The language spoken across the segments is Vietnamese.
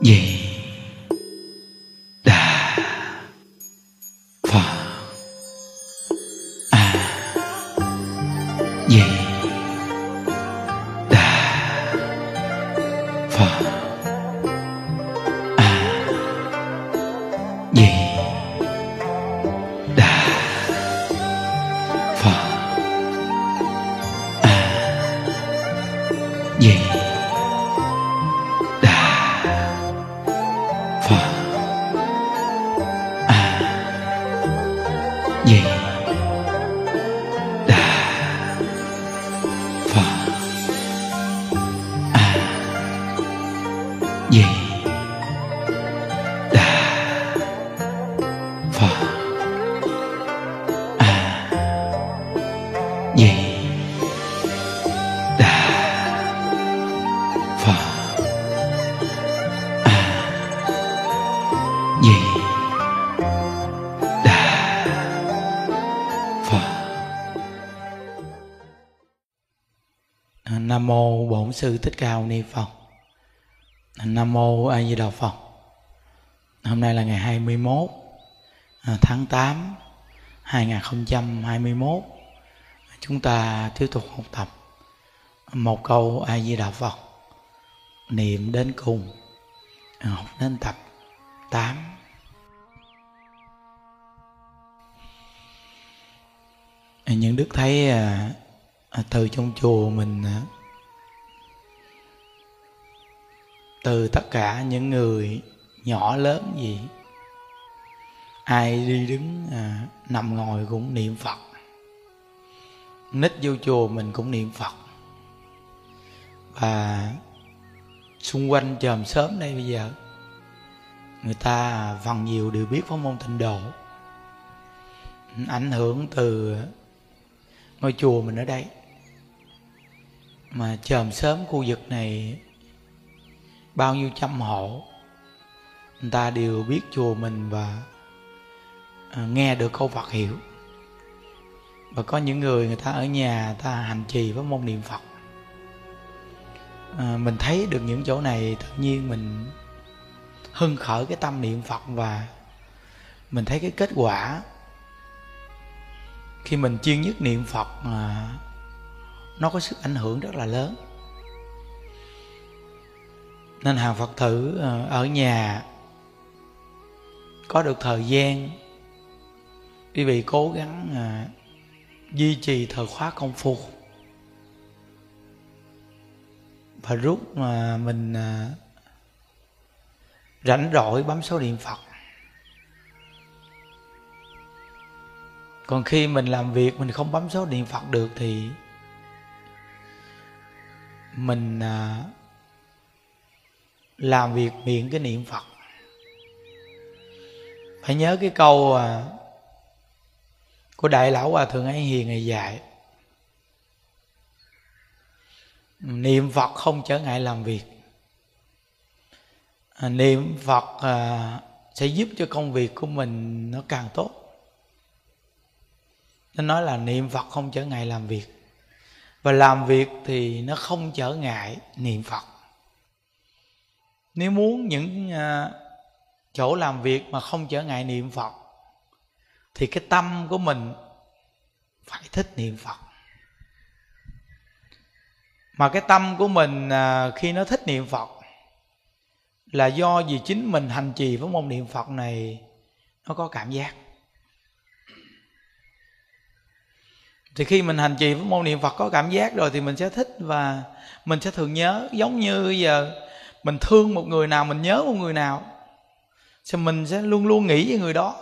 di phật. A di đà phật. À, Nam mô bổn sư thích ca mâu ni phật. À, Nam mô a di đà phật. Hôm nay là ngày 21 à, tháng 8 2021 chúng ta tiếp tục học tập một câu a di đà phật niệm đến cùng. Học đến tập 8 những đức thấy à, à, từ trong chùa mình à, từ tất cả những người nhỏ lớn gì ai đi đứng à, nằm ngồi cũng niệm phật. Nít vô chùa mình cũng niệm phật. Và xung quanh chòm sớm đây bây giờ, người ta phần nhiều đều biết pháp môn tịnh độ. Ảnh hưởng từ ngôi chùa mình ở đây. Mà chòm sớm khu vực này bao nhiêu trăm hộ, người ta đều biết chùa mình và à, nghe được câu Phật hiểu và có những người người ta ở nhà, người ta hành trì với môn niệm Phật à, mình thấy được những chỗ này tự nhiên mình hưng khởi cái tâm niệm Phật và mình thấy cái kết quả. Khi mình chuyên nhất niệm Phật à, nó có sức ảnh hưởng rất là lớn. Nên hàng Phật tử à, ở nhà có được thời gian quý vị cố gắng à, duy trì thời khóa công phu và rút mà mình à, rảnh rỗi bấm số điện Phật còn khi mình làm việc mình không bấm số điện Phật được thì mình à, làm việc miệng cái niệm Phật. Phải nhớ cái câu à, của đại lão hòa thượng ấy hiền ngày dạy niệm Phật không trở ngại làm việc. À, niệm Phật à, sẽ giúp cho công việc của mình nó càng tốt. Nó nói là niệm Phật không trở ngại làm việc. Và làm việc thì nó không trở ngại niệm Phật. Nếu muốn những à, chỗ làm việc mà không trở ngại niệm Phật thì cái tâm của mình phải thích niệm Phật mà cái tâm của mình à, khi nó thích niệm Phật là do vì chính mình hành trì với môn niệm Phật này nó có cảm giác. Thì khi mình hành trì với môn niệm Phật có cảm giác rồi thì mình sẽ thích và mình sẽ thường nhớ. Giống như giờ mình thương một người nào mình nhớ một người nào thì mình sẽ luôn luôn nghĩ về người đó.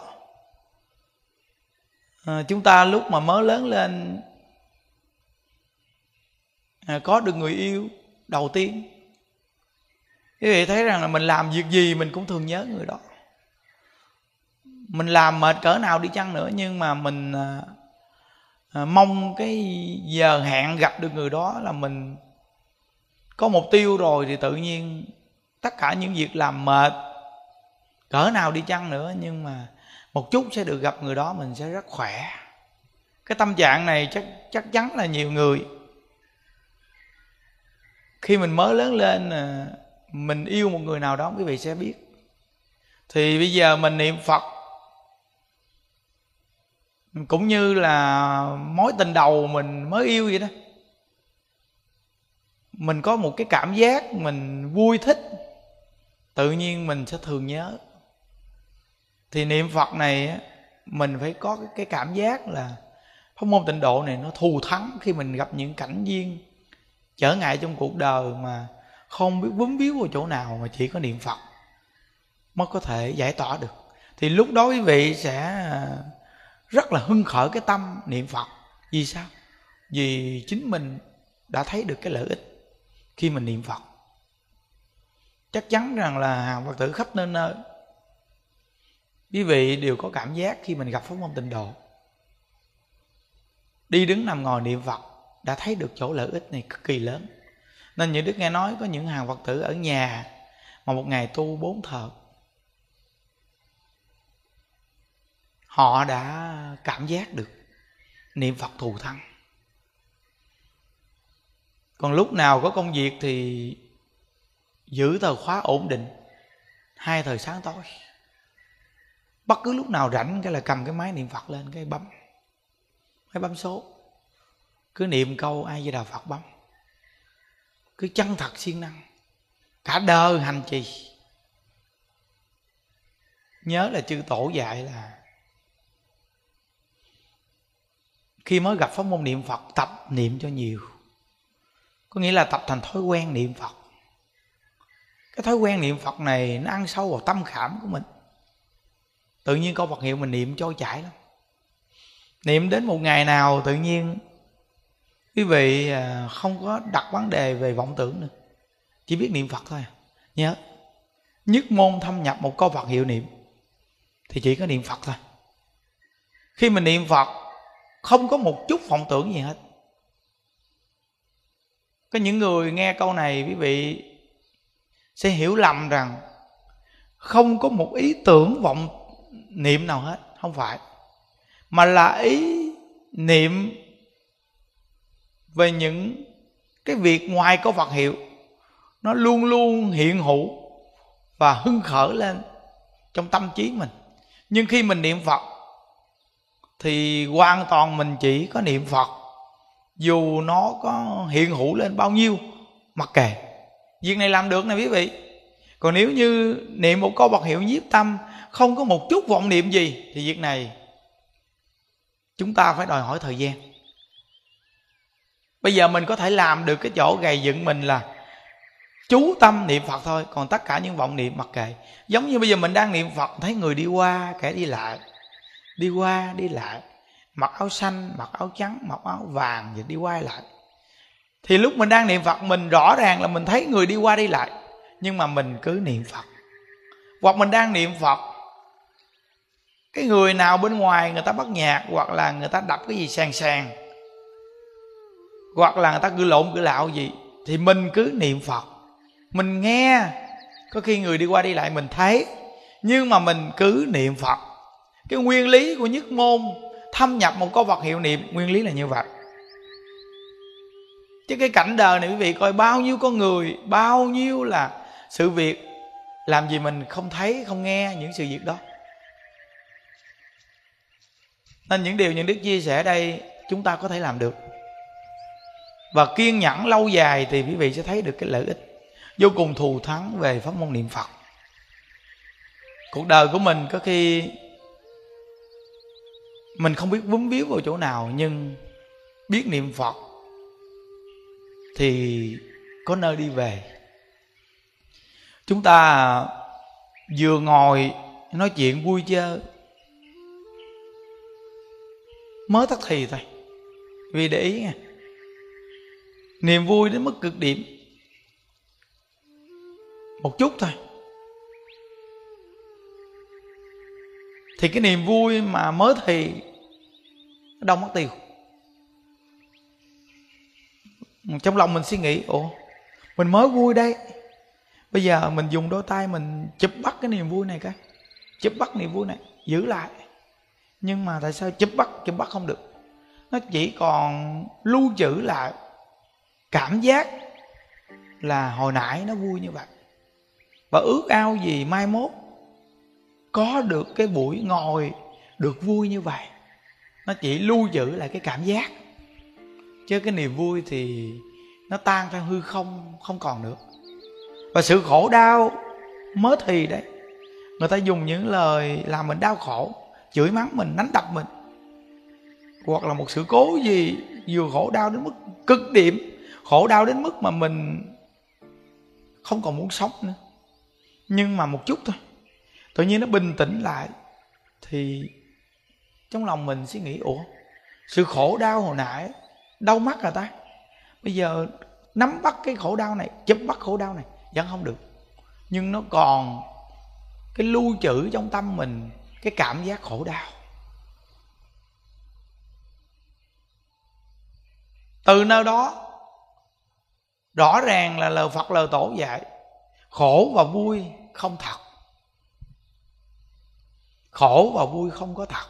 À, chúng ta lúc mà mới lớn lên à, có được người yêu đầu tiên. Quý vị thấy rằng là mình làm việc gì mình cũng thường nhớ người đó. Mình làm mệt cỡ nào đi chăng nữa nhưng mà mình à, à, mong cái giờ hẹn gặp được người đó là mình có mục tiêu rồi thì tự nhiên tất cả những việc làm mệt cỡ nào đi chăng nữa nhưng mà một chút sẽ được gặp người đó mình sẽ rất khỏe. Cái tâm trạng này chắc chắc chắn là nhiều người khi mình mới lớn lên à, mình yêu một người nào đó, quý vị sẽ biết. Thì bây giờ mình niệm phật, cũng như là mối tình đầu mình mới yêu vậy đó. Mình có một cái cảm giác mình vui thích, tự nhiên mình sẽ thường nhớ. Thì niệm phật này mình phải có cái cảm giác là pháp môn tịnh độ này nó thù thắng khi mình gặp những cảnh duyên trở ngại trong cuộc đời mà không biết bấm víu vào chỗ nào mà chỉ có niệm phật mới có thể giải tỏa được. Thì lúc đó quý vị sẽ à, rất là hưng khởi cái tâm niệm phật. Vì sao? Vì chính mình đã thấy được cái lợi ích khi mình niệm phật. Chắc chắn rằng là hàng phật tử khắp nơi nơi, quý vị đều có cảm giác khi mình gặp pháp môn tịnh độ. Đi đứng nằm ngồi niệm phật đã thấy được chỗ lợi ích này cực kỳ lớn. Nên những đức nghe nói có những hàng phật tử ở nhà mà một ngày tu bốn thợ, họ đã cảm giác được niệm phật thù thắng. Còn lúc nào có công việc thì giữ thời khóa ổn định hai thời sáng tối. Bất cứ lúc nào rảnh cái là cầm cái máy niệm phật lên cái bấm cái bấm số cứ niệm câu ai với đà phật bấm. Cứ chân thật siêng năng. Cả đời hành trì. Nhớ là chư tổ dạy là khi mới gặp pháp môn niệm phật, tập niệm cho nhiều. Có nghĩa là tập thành thói quen niệm phật. Cái thói quen niệm phật này nó ăn sâu vào tâm khảm của mình. Tự nhiên câu Phật hiệu mình niệm trôi chảy lắm. Niệm đến một ngày nào tự nhiên quý vị à, không có đặt vấn đề về vọng tưởng nữa. Chỉ biết niệm phật thôi à. nhớ. Nhất môn thâm nhập một câu phật hiệu niệm, thì chỉ có niệm phật thôi. Khi mình niệm phật, không có một chút vọng tưởng gì hết. Có những người nghe câu này, quý vị sẽ hiểu lầm rằng không có một ý tưởng vọng niệm nào hết. Không phải. Mà là ý niệm về những cái việc ngoài có Phật hiệu, nó luôn luôn hiện hữu và hưng khởi lên trong tâm trí mình. Nhưng khi mình niệm Phật thì hoàn toàn mình chỉ có niệm Phật, dù nó có hiện hữu lên bao nhiêu mặc kệ. Việc này làm được nè quý vị. Còn nếu như niệm một câu Phật hiệu nhiếp tâm, không có một chút vọng niệm gì, thì việc này chúng ta phải đòi hỏi thời gian bây giờ mình có thể làm được cái chỗ gầy dựng mình là chú tâm niệm phật thôi. Còn tất cả những vọng niệm mặc kệ. Giống như bây giờ mình đang niệm phật, thấy người đi qua, kẻ đi lại. Đi qua, đi lại. Mặc áo xanh, mặc áo trắng, mặc áo vàng và đi qua lại. Thì lúc mình đang niệm phật, mình rõ ràng là mình thấy người đi qua đi lại. Nhưng mà mình cứ niệm phật. Hoặc mình đang niệm phật, cái người nào bên ngoài người ta bắt nhạc, hoặc là người ta đập cái gì sàn sàn hoặc là người ta cứ lộn, cứ lạo gì, thì mình cứ niệm phật. Mình nghe, có khi người đi qua đi lại mình thấy, nhưng mà mình cứ niệm phật. Cái nguyên lý của nhất môn thâm nhập một câu vật hiệu niệm, nguyên lý là như vậy. Chứ cái cảnh đời này quý vị coi bao nhiêu con người, bao nhiêu là sự việc, làm gì mình không thấy, không nghe những sự việc đó. Nên những điều những đức chia sẻ đây chúng ta có thể làm được và kiên nhẫn lâu dài thì quý vị sẽ thấy được cái lợi ích. Vô cùng thù thắng về pháp môn niệm phật. Cuộc đời của mình có khi mình không biết bấm víu vào chỗ nào, nhưng biết niệm phật thì có nơi đi về. Chúng ta vừa ngồi nói chuyện vui chơi mới tắt thì thôi. Vì để ý nha niềm vui đến mức cực điểm. Một chút thôi. Thì cái niềm vui mà mới thì đông mất tiêu. Trong lòng mình suy nghĩ, ủa, mình mới vui đây. Bây giờ mình dùng đôi tay mình chụp bắt cái niềm vui này cái chụp bắt niềm vui này, giữ lại. Nhưng mà tại sao chụp bắt chụp bắt không được? Nó chỉ còn lưu trữ lại cảm giác là hồi nãy nó vui như vậy. Và ước ao gì mai mốt có được cái buổi ngồi được vui như vậy. Nó chỉ lưu giữ lại cái cảm giác. Chứ cái niềm vui thì nó tan theo hư không không còn nữa. Và sự khổ đau mới thì đấy. Người ta dùng những lời làm mình đau khổ, chửi mắng mình, đánh đập mình. Hoặc là một sự cố gì vừa khổ đau đến mức cực điểm khổ đau đến mức mà mình không còn muốn sống nữa. Nhưng mà một chút thôi, tự nhiên nó bình tĩnh lại thì trong lòng mình suy nghĩ, ủa, sự khổ đau hồi nãy đau mắt à ta? Bây giờ nắm bắt cái khổ đau này chấp bắt khổ đau này, vẫn không được. Nhưng nó còn cái lưu trữ trong tâm mình cái cảm giác khổ đau. Từ nơi đó rõ ràng là lời phật, lời tổ dạy. Khổ và vui không thật. Khổ và vui không có thật.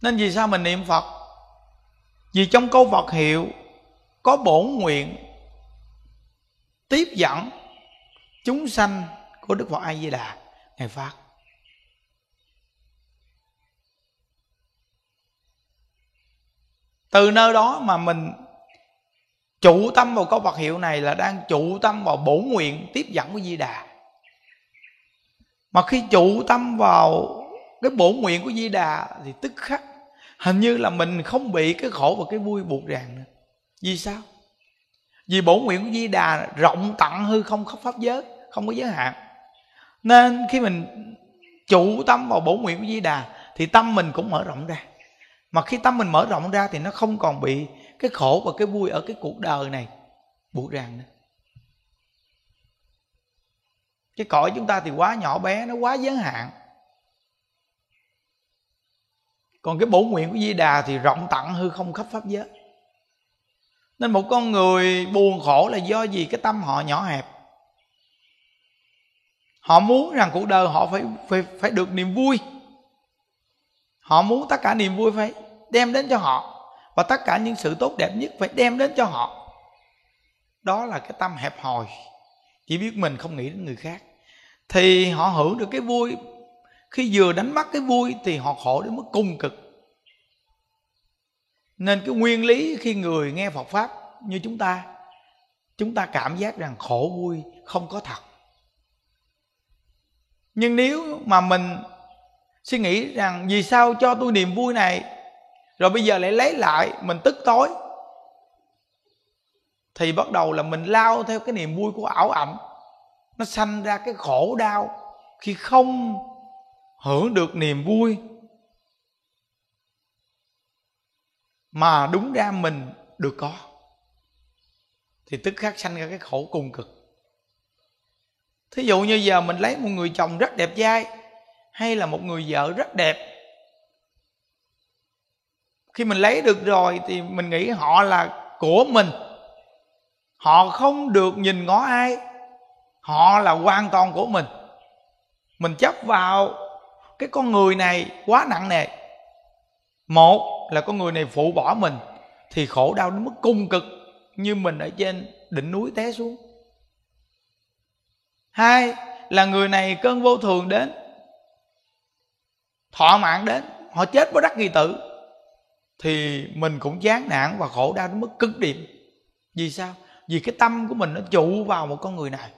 Nên vì sao mình niệm phật? Vì trong câu phật hiệu có bổn nguyện tiếp dẫn chúng sanh của đức phật a di đà ngày phát. Từ nơi đó mà mình trụ tâm vào câu Phật hiệu này là đang trụ tâm vào bổ nguyện tiếp dẫn của Di Đà. Mà khi trụ tâm vào cái bổ nguyện của Di Đà thì tức khắc, hình như là mình không bị cái khổ và cái vui buộc ràng nữa. Vì sao? Vì bổ nguyện của Di Đà rộng tặng hư không khắp pháp giới, không có giới hạn. Nên khi mình trụ tâm vào bổ nguyện của Di Đà thì tâm mình cũng mở rộng ra mà khi tâm mình mở rộng ra thì nó không còn bị cái khổ và cái vui ở cái cuộc đời này. Buộc ràng nữa. Cái cõi chúng ta thì quá nhỏ bé, nó quá giới hạn. Còn cái bổ nguyện của di đà thì rộng tặng hư không khắp pháp giới. Nên một con người buồn khổ là do gì cái tâm họ nhỏ hẹp. Họ muốn rằng cuộc đời họ phải phải phải được niềm vui họ muốn tất cả niềm vui phải đem đến cho họ. Và tất cả những sự tốt đẹp nhất phải đem đến cho họ. Đó là cái tâm hẹp hòi. Chỉ biết mình không nghĩ đến người khác. Thì họ hưởng được cái vui. Khi vừa đánh mất cái vui thì họ khổ đến mức cung cực. Nên cái nguyên lý khi người nghe Phật pháp như chúng ta chúng ta cảm giác rằng khổ vui không có thật. Nhưng nếu mà mình suy nghĩ rằng vì sao cho tôi niềm vui này? Rồi bây giờ lại lấy lại, mình tức tối. Thì bắt đầu là mình lao theo cái niềm vui của ảo ẩm nó sanh ra cái khổ đau khi không hưởng được niềm vui. Mà đúng ra mình được có. Thì tức khắc sanh ra cái khổ cùng cực. Thí dụ như giờ mình lấy một người chồng rất đẹp trai hay là một người vợ rất đẹp? Khi mình lấy được rồi thì mình nghĩ họ là của mình. Họ không được nhìn ngó ai. Họ là hoàn toàn của mình. Mình chấp vào cái con người này quá nặng nề. Một là con người này phụ bỏ mình thì khổ đau đến mức cung cực như mình ở trên đỉnh núi té xuống. Hai là người này cơn vô thường đến thọ mạng đến, họ chết bất đắc kỳ tử, thì mình cũng chán nản và khổ đau đến mức cực điểm. Vì sao? Vì cái tâm của mình nó trụ vào một con người này.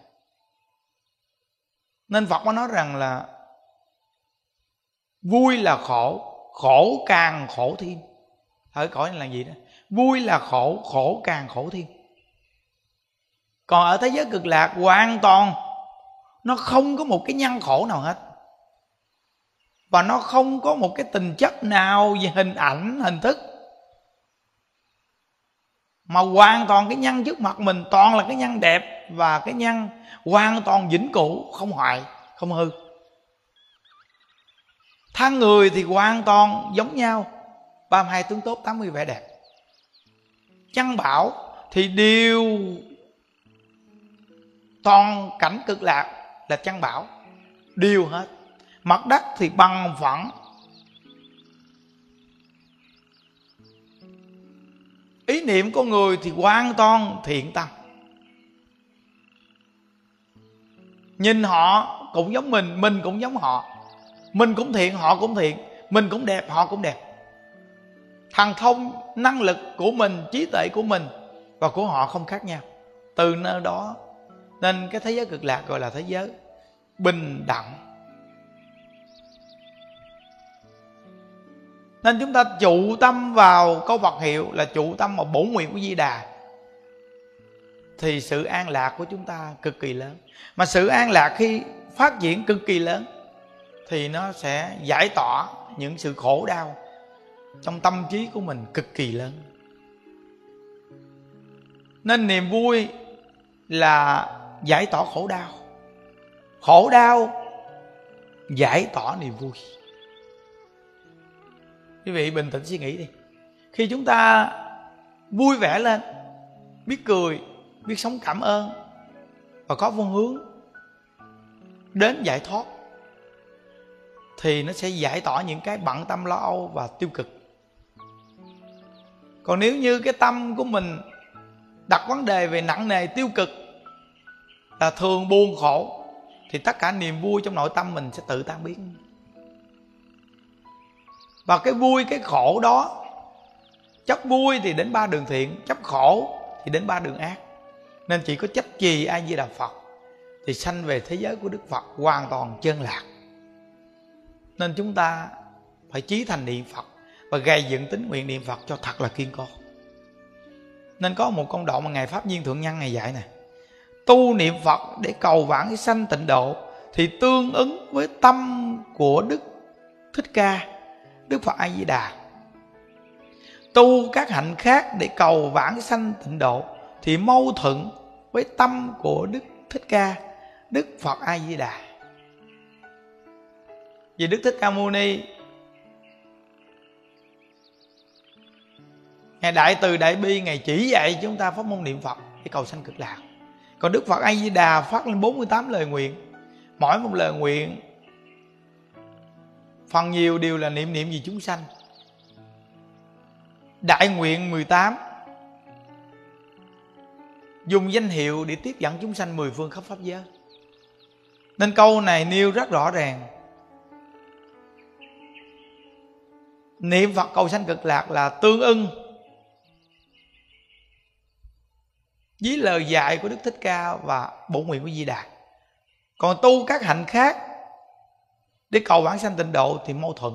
Nên phật có nói rằng là vui là khổ khổ càng khổ thêm ở cõi này là gì đó? Vui là khổ khổ càng khổ thêm còn ở thế giới cực lạc hoàn toàn, nó không có một cái nhân khổ nào hết và nó không có một cái tình chất nào về hình ảnh, hình thức. Mà hoàn toàn cái nhân trước mặt mình toàn là cái nhân đẹp và cái nhân hoàn toàn vĩnh cửu, không hoại không hư. Thân người thì hoàn toàn giống nhau. 32 tướng tốt 80 vẻ đẹp. Chăn bảo thì đều toàn cảnh cực lạc là chăn bảo đều hết mặt đất thì bằng phẳng. Ý niệm của người thì hoàn toàn thiện tâm. Nhìn họ cũng giống mình mình cũng giống họ. Mình cũng thiện, họ cũng thiện. Mình cũng đẹp, họ cũng đẹp. Thằng thông, năng lực của mình, trí tuệ của mình và của họ không khác nhau. Từ nơi đó, nên cái thế giới cực lạc gọi là thế giới bình đẳng. Nên chúng ta trụ tâm vào câu Phật hiệu là trụ tâm vào bổn nguyện của Di Đà. Thì sự an lạc của chúng ta cực kỳ lớn. Mà sự an lạc khi phát triển cực kỳ lớn, thì nó sẽ giải tỏa những sự khổ đau trong tâm trí của mình cực kỳ lớn. Nên niềm vui là giải tỏa khổ đau. Khổ đau giải tỏa niềm vui quý vị bình tĩnh suy nghĩ đi. Khi chúng ta vui vẻ lên, biết cười, biết sống cảm ơn và có phương hướng đến giải thoát, thì nó sẽ giải tỏa những cái bận tâm lo âu và tiêu cực. Còn nếu như cái tâm của mình đặt vấn đề về nặng nề, tiêu cực là thường buồn khổ, thì tất cả niềm vui trong nội tâm mình sẽ tự tan biến và cái vui, cái khổ đó chấp vui thì đến ba đường thiện chấp khổ thì đến ba đường ác. Nên chỉ có chấp trì ai di đà phật thì sanh về thế giới của đức phật hoàn toàn chân lạc. Nên chúng ta phải chí thành niệm phật và gây dựng tính nguyện niệm phật cho thật là kiên cố. Nên có một công đoạn mà ngài pháp nhiên thượng nhân ngày dạy này tu niệm phật để cầu vãng sanh tịnh độ thì tương ứng với tâm của đức thích ca đức phật a di đà tu các hạnh khác để cầu vãng sanh tịnh độ thì mâu thuẫn với tâm của đức thích ca, đức phật a di đà vì đức thích ca mâu ni, Ngài Đại Từ Đại Bi, Ngài chỉ dạy chúng ta pháp môn niệm Phật để cầu sanh cực lạc. Còn Đức Phật A Di Đà phát lên 48 lời nguyện. Mỗi một lời nguyện Phần nhiều đều là niệm niệm vì chúng sanh. Đại nguyện 18 Dùng danh hiệu để tiếp dẫn chúng sanh mười phương khắp pháp giới. Nên câu này nêu rất rõ ràng. Niệm Phật cầu sanh cực lạc là tương ưng với lời dạy của đức thích ca và bổ nguyện của di đà. Còn tu các hạnh khác để cầu bản sanh tịnh độ thì mâu thuẫn.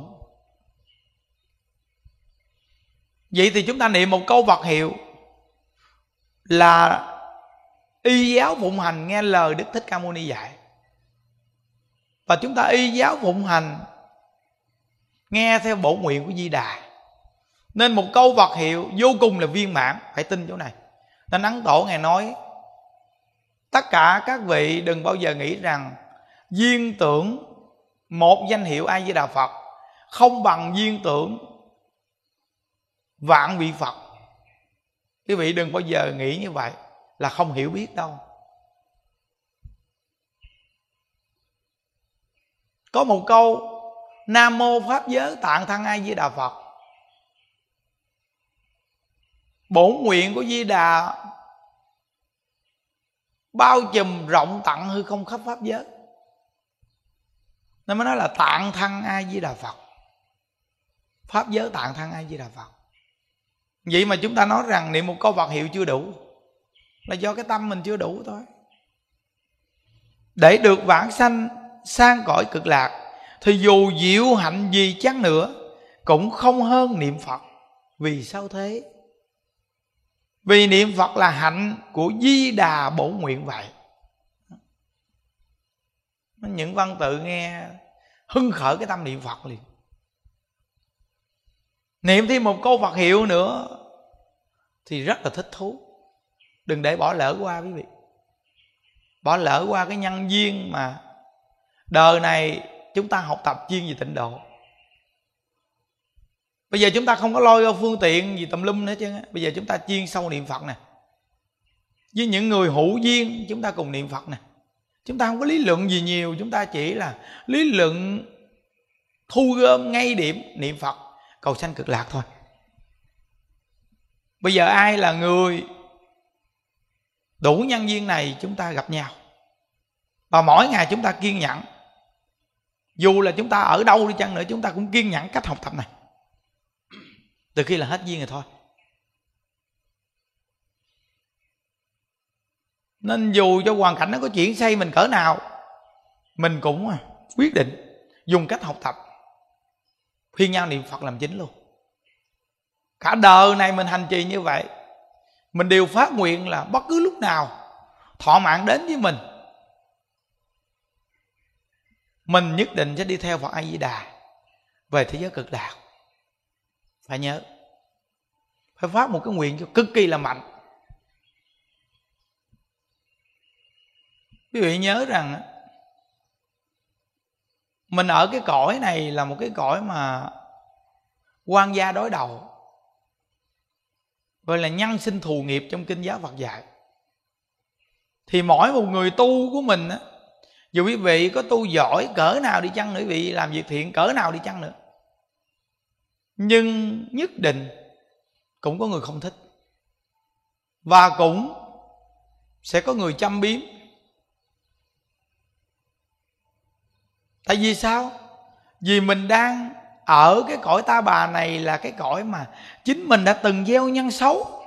Vậy thì chúng ta niệm một câu vật hiệu là y giáo phụng hành nghe lời đức thích ca mâu ni dạy. Và chúng ta y giáo phụng hành nghe theo bổ nguyện của di đà. Nên một câu vật hiệu vô cùng là viên mãn, phải tin chỗ này. Nên ấn tổ ngài nói, tất cả các vị đừng bao giờ nghĩ rằng duyên tưởng một danh hiệu a di đà phật. Không bằng duyên tưởng. Vạn vị phật. Quý vị đừng bao giờ nghĩ như vậy, là không hiểu biết đâu. Có một câu, nam mô pháp giới tạng thân a di đà phật. Bổn nguyện của di đà bao trùm rộng tặng hư không khắp pháp giới nó mới nói là tạng thân a di đà phật. Pháp giới tạng thân a di đà phật. Vậy mà chúng ta nói rằng niệm một câu phật hiệu chưa đủ, là do cái tâm mình chưa đủ thôi. Để được vãng sanh, sang cõi cực lạc, thì dù diệu hạnh gì chăng nữa, cũng không hơn niệm phật. Vì sao thế? Vì niệm phật là hạnh của di đà bổ nguyện vậy những văn tự nghe hưng khởi cái tâm niệm phật liền. Niệm thêm một câu phật hiệu nữa thì rất là thích thú. Đừng để bỏ lỡ qua quý vị. Bỏ lỡ qua cái nhân duyên mà đời này chúng ta học tập chuyên về tịnh độ. Bây giờ chúng ta không có lôi vô phương tiện gì tùm lum nữa chứ bây giờ chúng ta chuyên sâu niệm phật nè. Với những người hữu duyên, chúng ta cùng niệm phật nè chúng ta không có lý luận gì nhiều, chúng ta chỉ là lý luận thu gom ngay điểm niệm phật, cầu sanh cực lạc thôi. Bây giờ ai là người đủ nhân viên này chúng ta gặp nhau. Và mỗi ngày chúng ta kiên nhẫn. Dù là chúng ta ở đâu đi chăng nữa, chúng ta cũng kiên nhẫn cách học tập này. Từ khi là hết duyên rồi thôi. Nên dù cho hoàn cảnh nó có chuyển xây mình cỡ nào, mình cũng à, quyết định dùng cách học tập. Khuyên nhau niệm phật làm chính luôn. Cả đời này mình hành trì như vậy, mình đều phát nguyện là bất cứ lúc nào thọ mạng đến với mình. Mình nhất định sẽ đi theo Phật A Di Đà về thế giới cực đạo. Phải nhớ, phải phát một cái nguyện cho cực kỳ là mạnh. Quý vị nhớ rằng mình ở cái cõi này là một cái cõi mà quan gia đối đầu, gọi là nhân sinh thù nghiệp trong kinh giáo Phật dạy. Thì mỗi một người tu của mình á, dù quý vị có tu giỏi, cỡ nào đi chăng nữa, quý vị làm việc thiện, cỡ nào đi chăng nữa, nhưng nhất định cũng có người không thích. Và cũng sẽ có người chăm biếm. Tại vì sao? Vì mình đang ở cái cõi ta bà này là cái cõi mà chính mình đã từng gieo nhân xấu.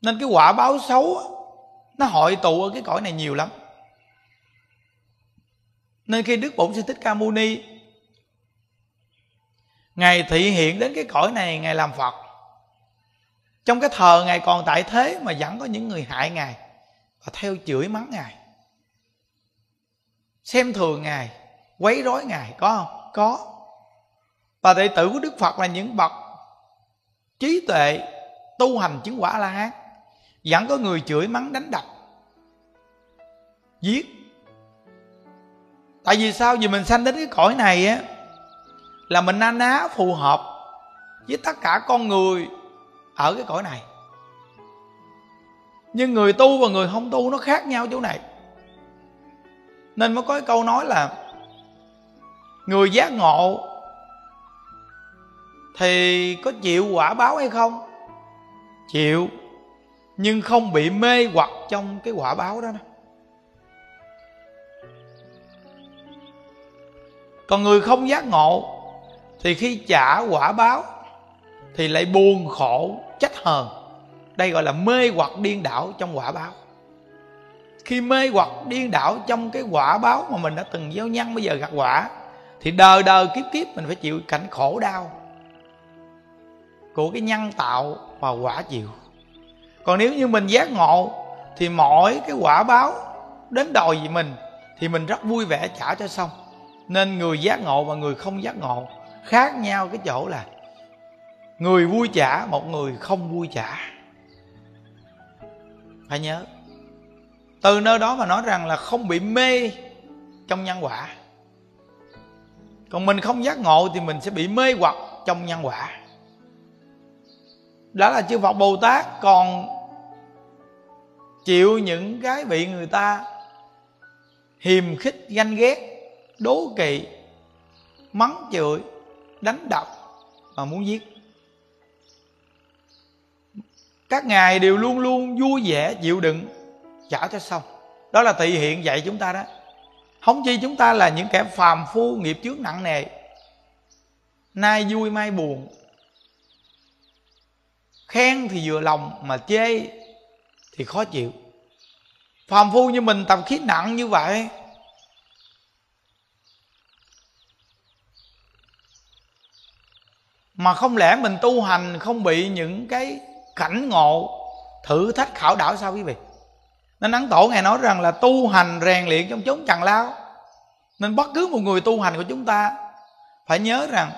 Nên cái quả báo xấu nó hội tụ ở cái cõi này nhiều lắm. Nên khi đức bổn sư thích ca mâu ni, ngài thị hiện đến cái cõi này, ngài làm phật. Trong cái thờ ngài còn tại thế mà vẫn có những người hại ngài và theo chửi mắng ngài xem thường ngài, quấy rối ngài, có không? Có. Và đệ tử của đức phật là những bậc trí tuệ tu hành chứng quả la hán vẫn có người chửi mắng đánh đập, giết. Tại vì sao? Vì mình sanh đến cái cõi này á, là mình na ná phù hợp với tất cả con người ở cái cõi này. Nhưng người tu và người không tu nó khác nhau chỗ này nên mới có cái câu nói là người giác ngộ thì có chịu quả báo hay không? Chịu nhưng không bị mê hoặc trong cái quả báo đó, đó. còn người không giác ngộ thì khi trả quả báo thì lại buồn khổ trách hờn. Đây gọi là mê hoặc điên đảo trong quả báo khi mê hoặc điên đảo trong cái quả báo mà mình đã từng gieo nhân bây giờ gặt quả, thì đời đời kiếp kiếp mình phải chịu cảnh khổ đau của cái nhân tạo và quả chịu. Còn nếu như mình giác ngộ, thì mỗi cái quả báo đến đòi gì mình, thì mình rất vui vẻ trả cho xong. Nên người giác ngộ và người không giác ngộ khác nhau cái chỗ là người vui trả, một người không vui trả. Phải nhớ từ nơi đó mà nói rằng là không bị mê trong nhân quả. Còn mình không giác ngộ thì mình sẽ bị mê hoặc trong nhân quả. Đó là chư Phật Bồ Tát còn chịu những cái bị người ta hiềm khích, ganh ghét, đố kỵ, mắng chửi, đánh đập và muốn giết. Các ngài đều luôn luôn vui vẻ, chịu đựng trả cho xong đó là tỳ hiện dạy chúng ta đó. Không chi chúng ta là những kẻ phàm phu nghiệp trước nặng nề. Nay vui mai buồn. Khen thì vừa lòng mà chê thì khó chịu. Phàm phu như mình tập khí nặng như vậy. Mà không lẽ mình tu hành không bị những cái cảnh ngộ thử thách khảo đảo sao quý vị? Nên ấn tổ ngài nói rằng là tu hành rèn luyện trong chốn trần lao. Nên bất cứ một người tu hành của chúng ta phải nhớ rằng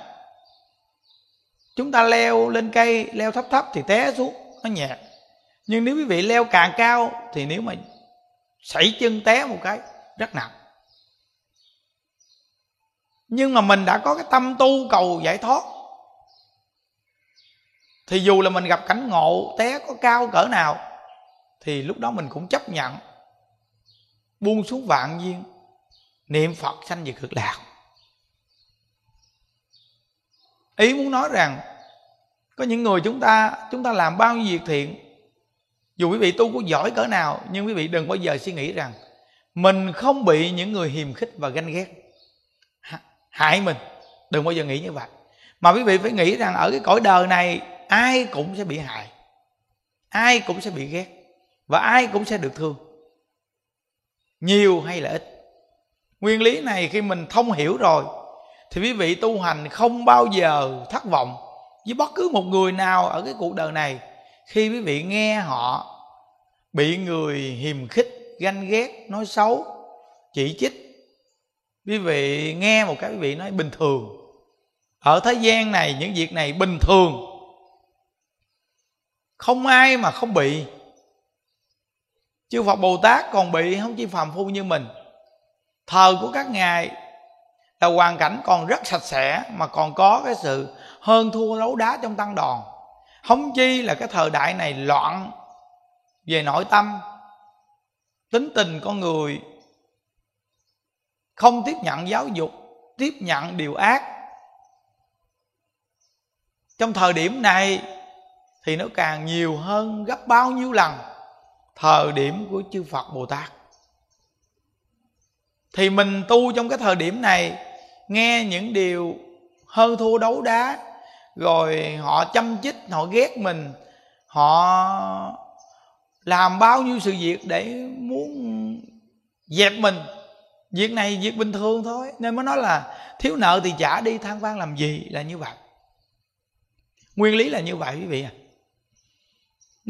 chúng ta leo lên cây, leo thấp thấp thì té xuống, nó nhẹ nhưng nếu quý vị leo càng cao thì nếu mà sảy chân té một cái, rất nặng. Nhưng mà mình đã có cái tâm tu cầu giải thoát, thì dù là mình gặp cảnh ngộ, té có cao cỡ nào thì lúc đó mình cũng chấp nhận. Buông xuống vạn duyên niệm phật sanh về cực lạc. Ý muốn nói rằng, có những người chúng ta chúng ta làm bao nhiêu việc thiện, dù quý vị tu có giỏi cỡ nào, nhưng quý vị đừng bao giờ suy nghĩ rằng mình không bị những người hiềm khích và ganh ghét. Hại mình, đừng bao giờ nghĩ như vậy. Mà quý vị phải nghĩ rằng ở cái cõi đời này, ai cũng sẽ bị hại, ai cũng sẽ bị ghét và ai cũng sẽ được thương. Nhiều hay là ít. Nguyên lý này khi mình thông hiểu rồi, thì quý vị tu hành không bao giờ thất vọng với bất cứ một người nào ở cái cuộc đời này. Khi quý vị nghe họ bị người hiềm khích, ganh ghét, nói xấu, chỉ trích, quý vị nghe một cái quý vị nói bình thường. Ở thế gian này, những việc này bình thường. Không ai mà không bị chư phật bồ tát còn bị, không chỉ phàm phu như mình. Thờ của các ngài là hoàn cảnh còn rất sạch sẽ mà còn có cái sự hơn thua đấu đá trong tăng đoàn. Không chi là cái thời đại này loạn về nội tâm, tính tình con người, không tiếp nhận giáo dục, tiếp nhận điều ác. Trong thời điểm này thì nó càng nhiều hơn gấp bao nhiêu lần thời điểm của chư Phật Bồ Tát. Thì mình tu trong cái thời điểm này, nghe những điều hơn thua đấu đá, rồi họ chăm chích, họ ghét mình, họ làm bao nhiêu sự việc để muốn dẹp mình. Việc này việc bình thường thôi, nên mới nói là thiếu nợ thì trả đi, than vang làm gì là như vậy. Nguyên lý là như vậy quý vị à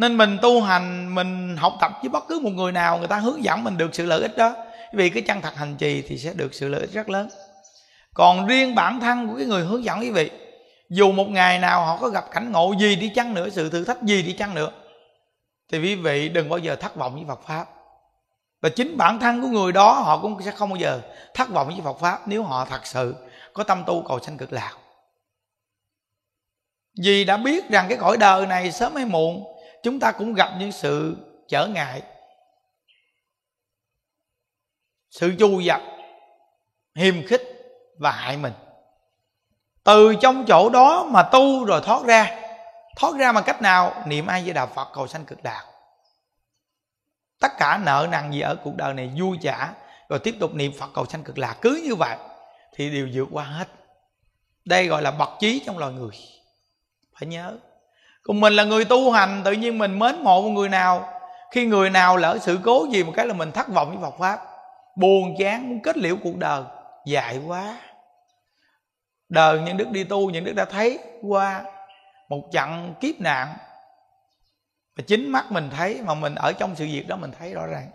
nên mình tu hành, mình học tập với bất cứ một người nào, người ta hướng dẫn mình được sự lợi ích đó. Vì cái chân thật hành trì thì sẽ được sự lợi ích rất lớn. Còn riêng bản thân của cái người hướng dẫn quý vị, dù một ngày nào họ có gặp cảnh ngộ gì đi chăng nữa, sự thử thách gì đi chăng nữa, thì quý vị đừng bao giờ thất vọng với Phật pháp. Và chính bản thân của người đó, họ cũng sẽ không bao giờ thất vọng với Phật pháp nếu họ thật sự có tâm tu cầu sanh cực lạc. Vì đã biết rằng cái cõi đời này sớm hay muộn chúng ta cũng gặp những sự trở ngại. Sự du dập, hiềm khích và hại mình. Từ trong chỗ đó mà tu rồi thoát ra. Thoát ra bằng cách nào? Niệm ai với đạo phật cầu sanh cực lạc tất cả nợ nần gì ở cuộc đời này vui trả rồi tiếp tục niệm phật cầu sanh cực lạc. Cứ như vậy thì đều vượt qua hết. Đây gọi là bậc trí trong loài người. Phải nhớ còn mình là người tu hành, tự nhiên mình mến mộ một người nào, khi người nào lỡ sự cố gì một cái là mình thất vọng với Phật pháp. Buồn, chán, muốn kết liễu cuộc đời. Dài quá. Đời những đức đi tu, những đức đã thấy qua một trận kiếp nạn. Và chính mắt mình thấy, mà mình ở trong sự việc đó mình thấy rõ ràng.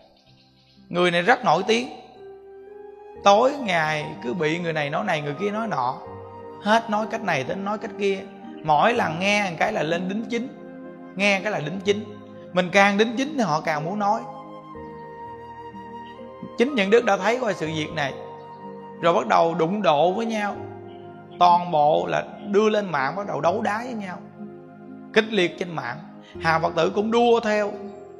Người này rất nổi tiếng. Tối ngày cứ bị người này nói này, người kia nói nọ. Hết nói cách này đến nói cách kia mỗi lần nghe một cái là lên đính chính. Nghe cái là đính chính. Mình càng đính chính thì họ càng muốn nói. Chính những đức đã thấy qua sự việc này, rồi bắt đầu đụng độ với nhau. Toàn bộ là đưa lên mạng, bắt đầu đấu đá với nhau. Kích liệt trên mạng. Hà phật tử cũng đua theo.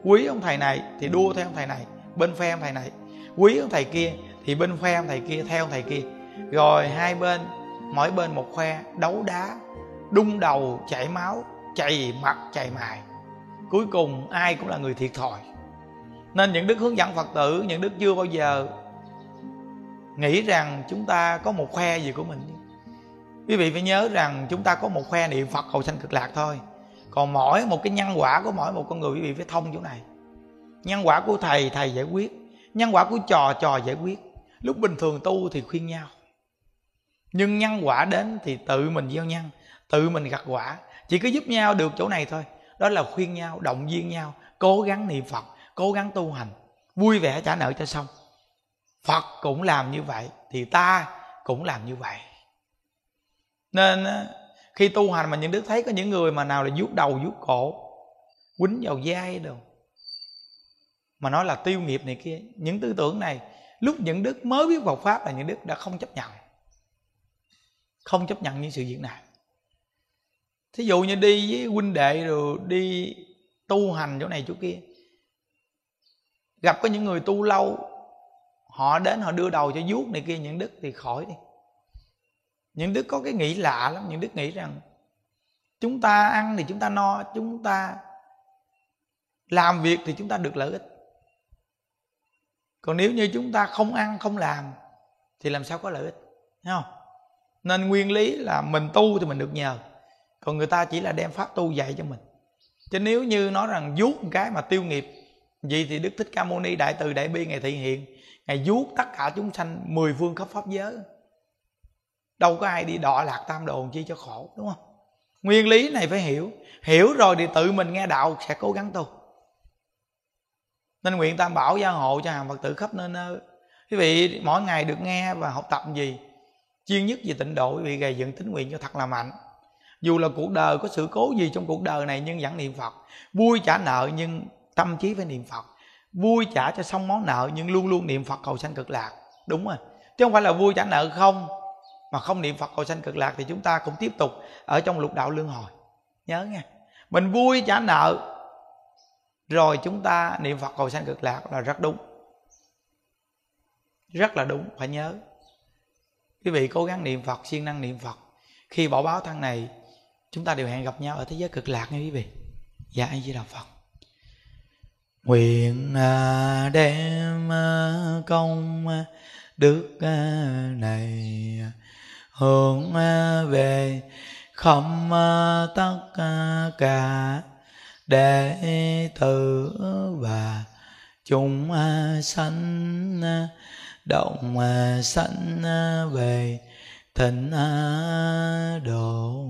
Quý ông thầy này thì đua theo ông thầy này, bên phe ông thầy này. Quý ông thầy kia thì bên phe ông thầy kia, theo ông thầy kia. Rồi hai bên, mỗi bên một khoe, đấu đá đung đầu, chảy máu, chảy mặt, chảy mài. Cuối cùng, ai cũng là người thiệt thòi. Nên những đức hướng dẫn phật tử, những đức chưa bao giờ nghĩ rằng chúng ta có một khoe gì của mình. Quý vị phải nhớ rằng chúng ta có một khoe niệm phật cầu sanh cực lạc thôi. Còn mỗi một cái nhân quả của mỗi một con người, quý vị phải thông chỗ này. Nhân quả của thầy thầy giải quyết. Nhân quả của trò trò giải quyết. Lúc bình thường tu thì khuyên nhau. Nhưng nhân quả đến thì tự mình gieo nhân tự mình gặt quả. Chỉ có giúp nhau được chỗ này thôi. Đó là khuyên nhau, động viên nhau, cố gắng niệm phật, cố gắng tu hành. Vui vẻ trả nợ cho xong. Phật cũng làm như vậy, thì ta cũng làm như vậy. Nên khi tu hành mà những đức thấy có những người mà nào là vuốt đầu, vuốt cổ, quýnh vào vai đâu mà nói là tiêu nghiệp này kia, những tư tưởng này, lúc những đức mới biết Phật pháp là những đức đã không chấp nhận. Không chấp nhận những sự việc này thí dụ như đi với huynh đệ rồi đi tu hành chỗ này chỗ kia, gặp có những người tu lâu, họ đến họ đưa đầu cho vuốt này kia những đức thì khỏi đi. Những đức có cái nghĩ lạ lắm, những đức nghĩ rằng chúng ta ăn thì chúng ta no, chúng ta làm việc thì chúng ta được lợi ích. Còn nếu như chúng ta không ăn, không làm thì làm sao có lợi ích, thấy không? Nên nguyên lý là mình tu thì mình được nhờ còn người ta chỉ là đem pháp tu dạy cho mình. Chứ nếu như nói rằng vuốt một cái mà tiêu nghiệp, vậy thì đức thích ca mâu ni đại từ đại bi ngày thị hiện, ngày vuốt tất cả chúng sanh mười phương khắp pháp giới. Đâu có ai đi đọa lạc tam đồn chi cho khổ, đúng không? Nguyên lý này phải hiểu. Hiểu rồi thì tự mình nghe đạo sẽ cố gắng tu. Nên nguyện tam bảo gia hộ cho hàng phật tử khắp nơi nơi. Quý vị mỗi ngày được nghe và học tập gì, chuyên nhất về tịnh độ, quý vị gầy dựng tính nguyện cho thật là mạnh dù là cuộc đời có sự cố gì trong cuộc đời này nhưng vẫn niệm phật. Vui trả nợ nhưng tâm trí phải niệm phật. Vui trả cho xong món nợ nhưng luôn luôn niệm phật cầu sanh cực lạc. Đúng rồi. Chứ không phải là vui trả nợ không. Mà không niệm phật cầu sanh cực lạc thì chúng ta cũng tiếp tục ở trong lục đạo luân hồi. Nhớ nha mình vui trả nợ rồi chúng ta niệm phật cầu sanh cực lạc là rất đúng. Rất là đúng, phải nhớ. Quý vị cố gắng niệm phật, siêng năng niệm phật. Khi bỏ báo thân này chúng ta đều hẹn gặp nhau ở thế giới cực lạc nha quý vị. Dạ anh di đà phật. Nguyện à, đem à, công à, đức này hướng về không tất cả đệ tử và chúng sanh động sanh về thịnh độ.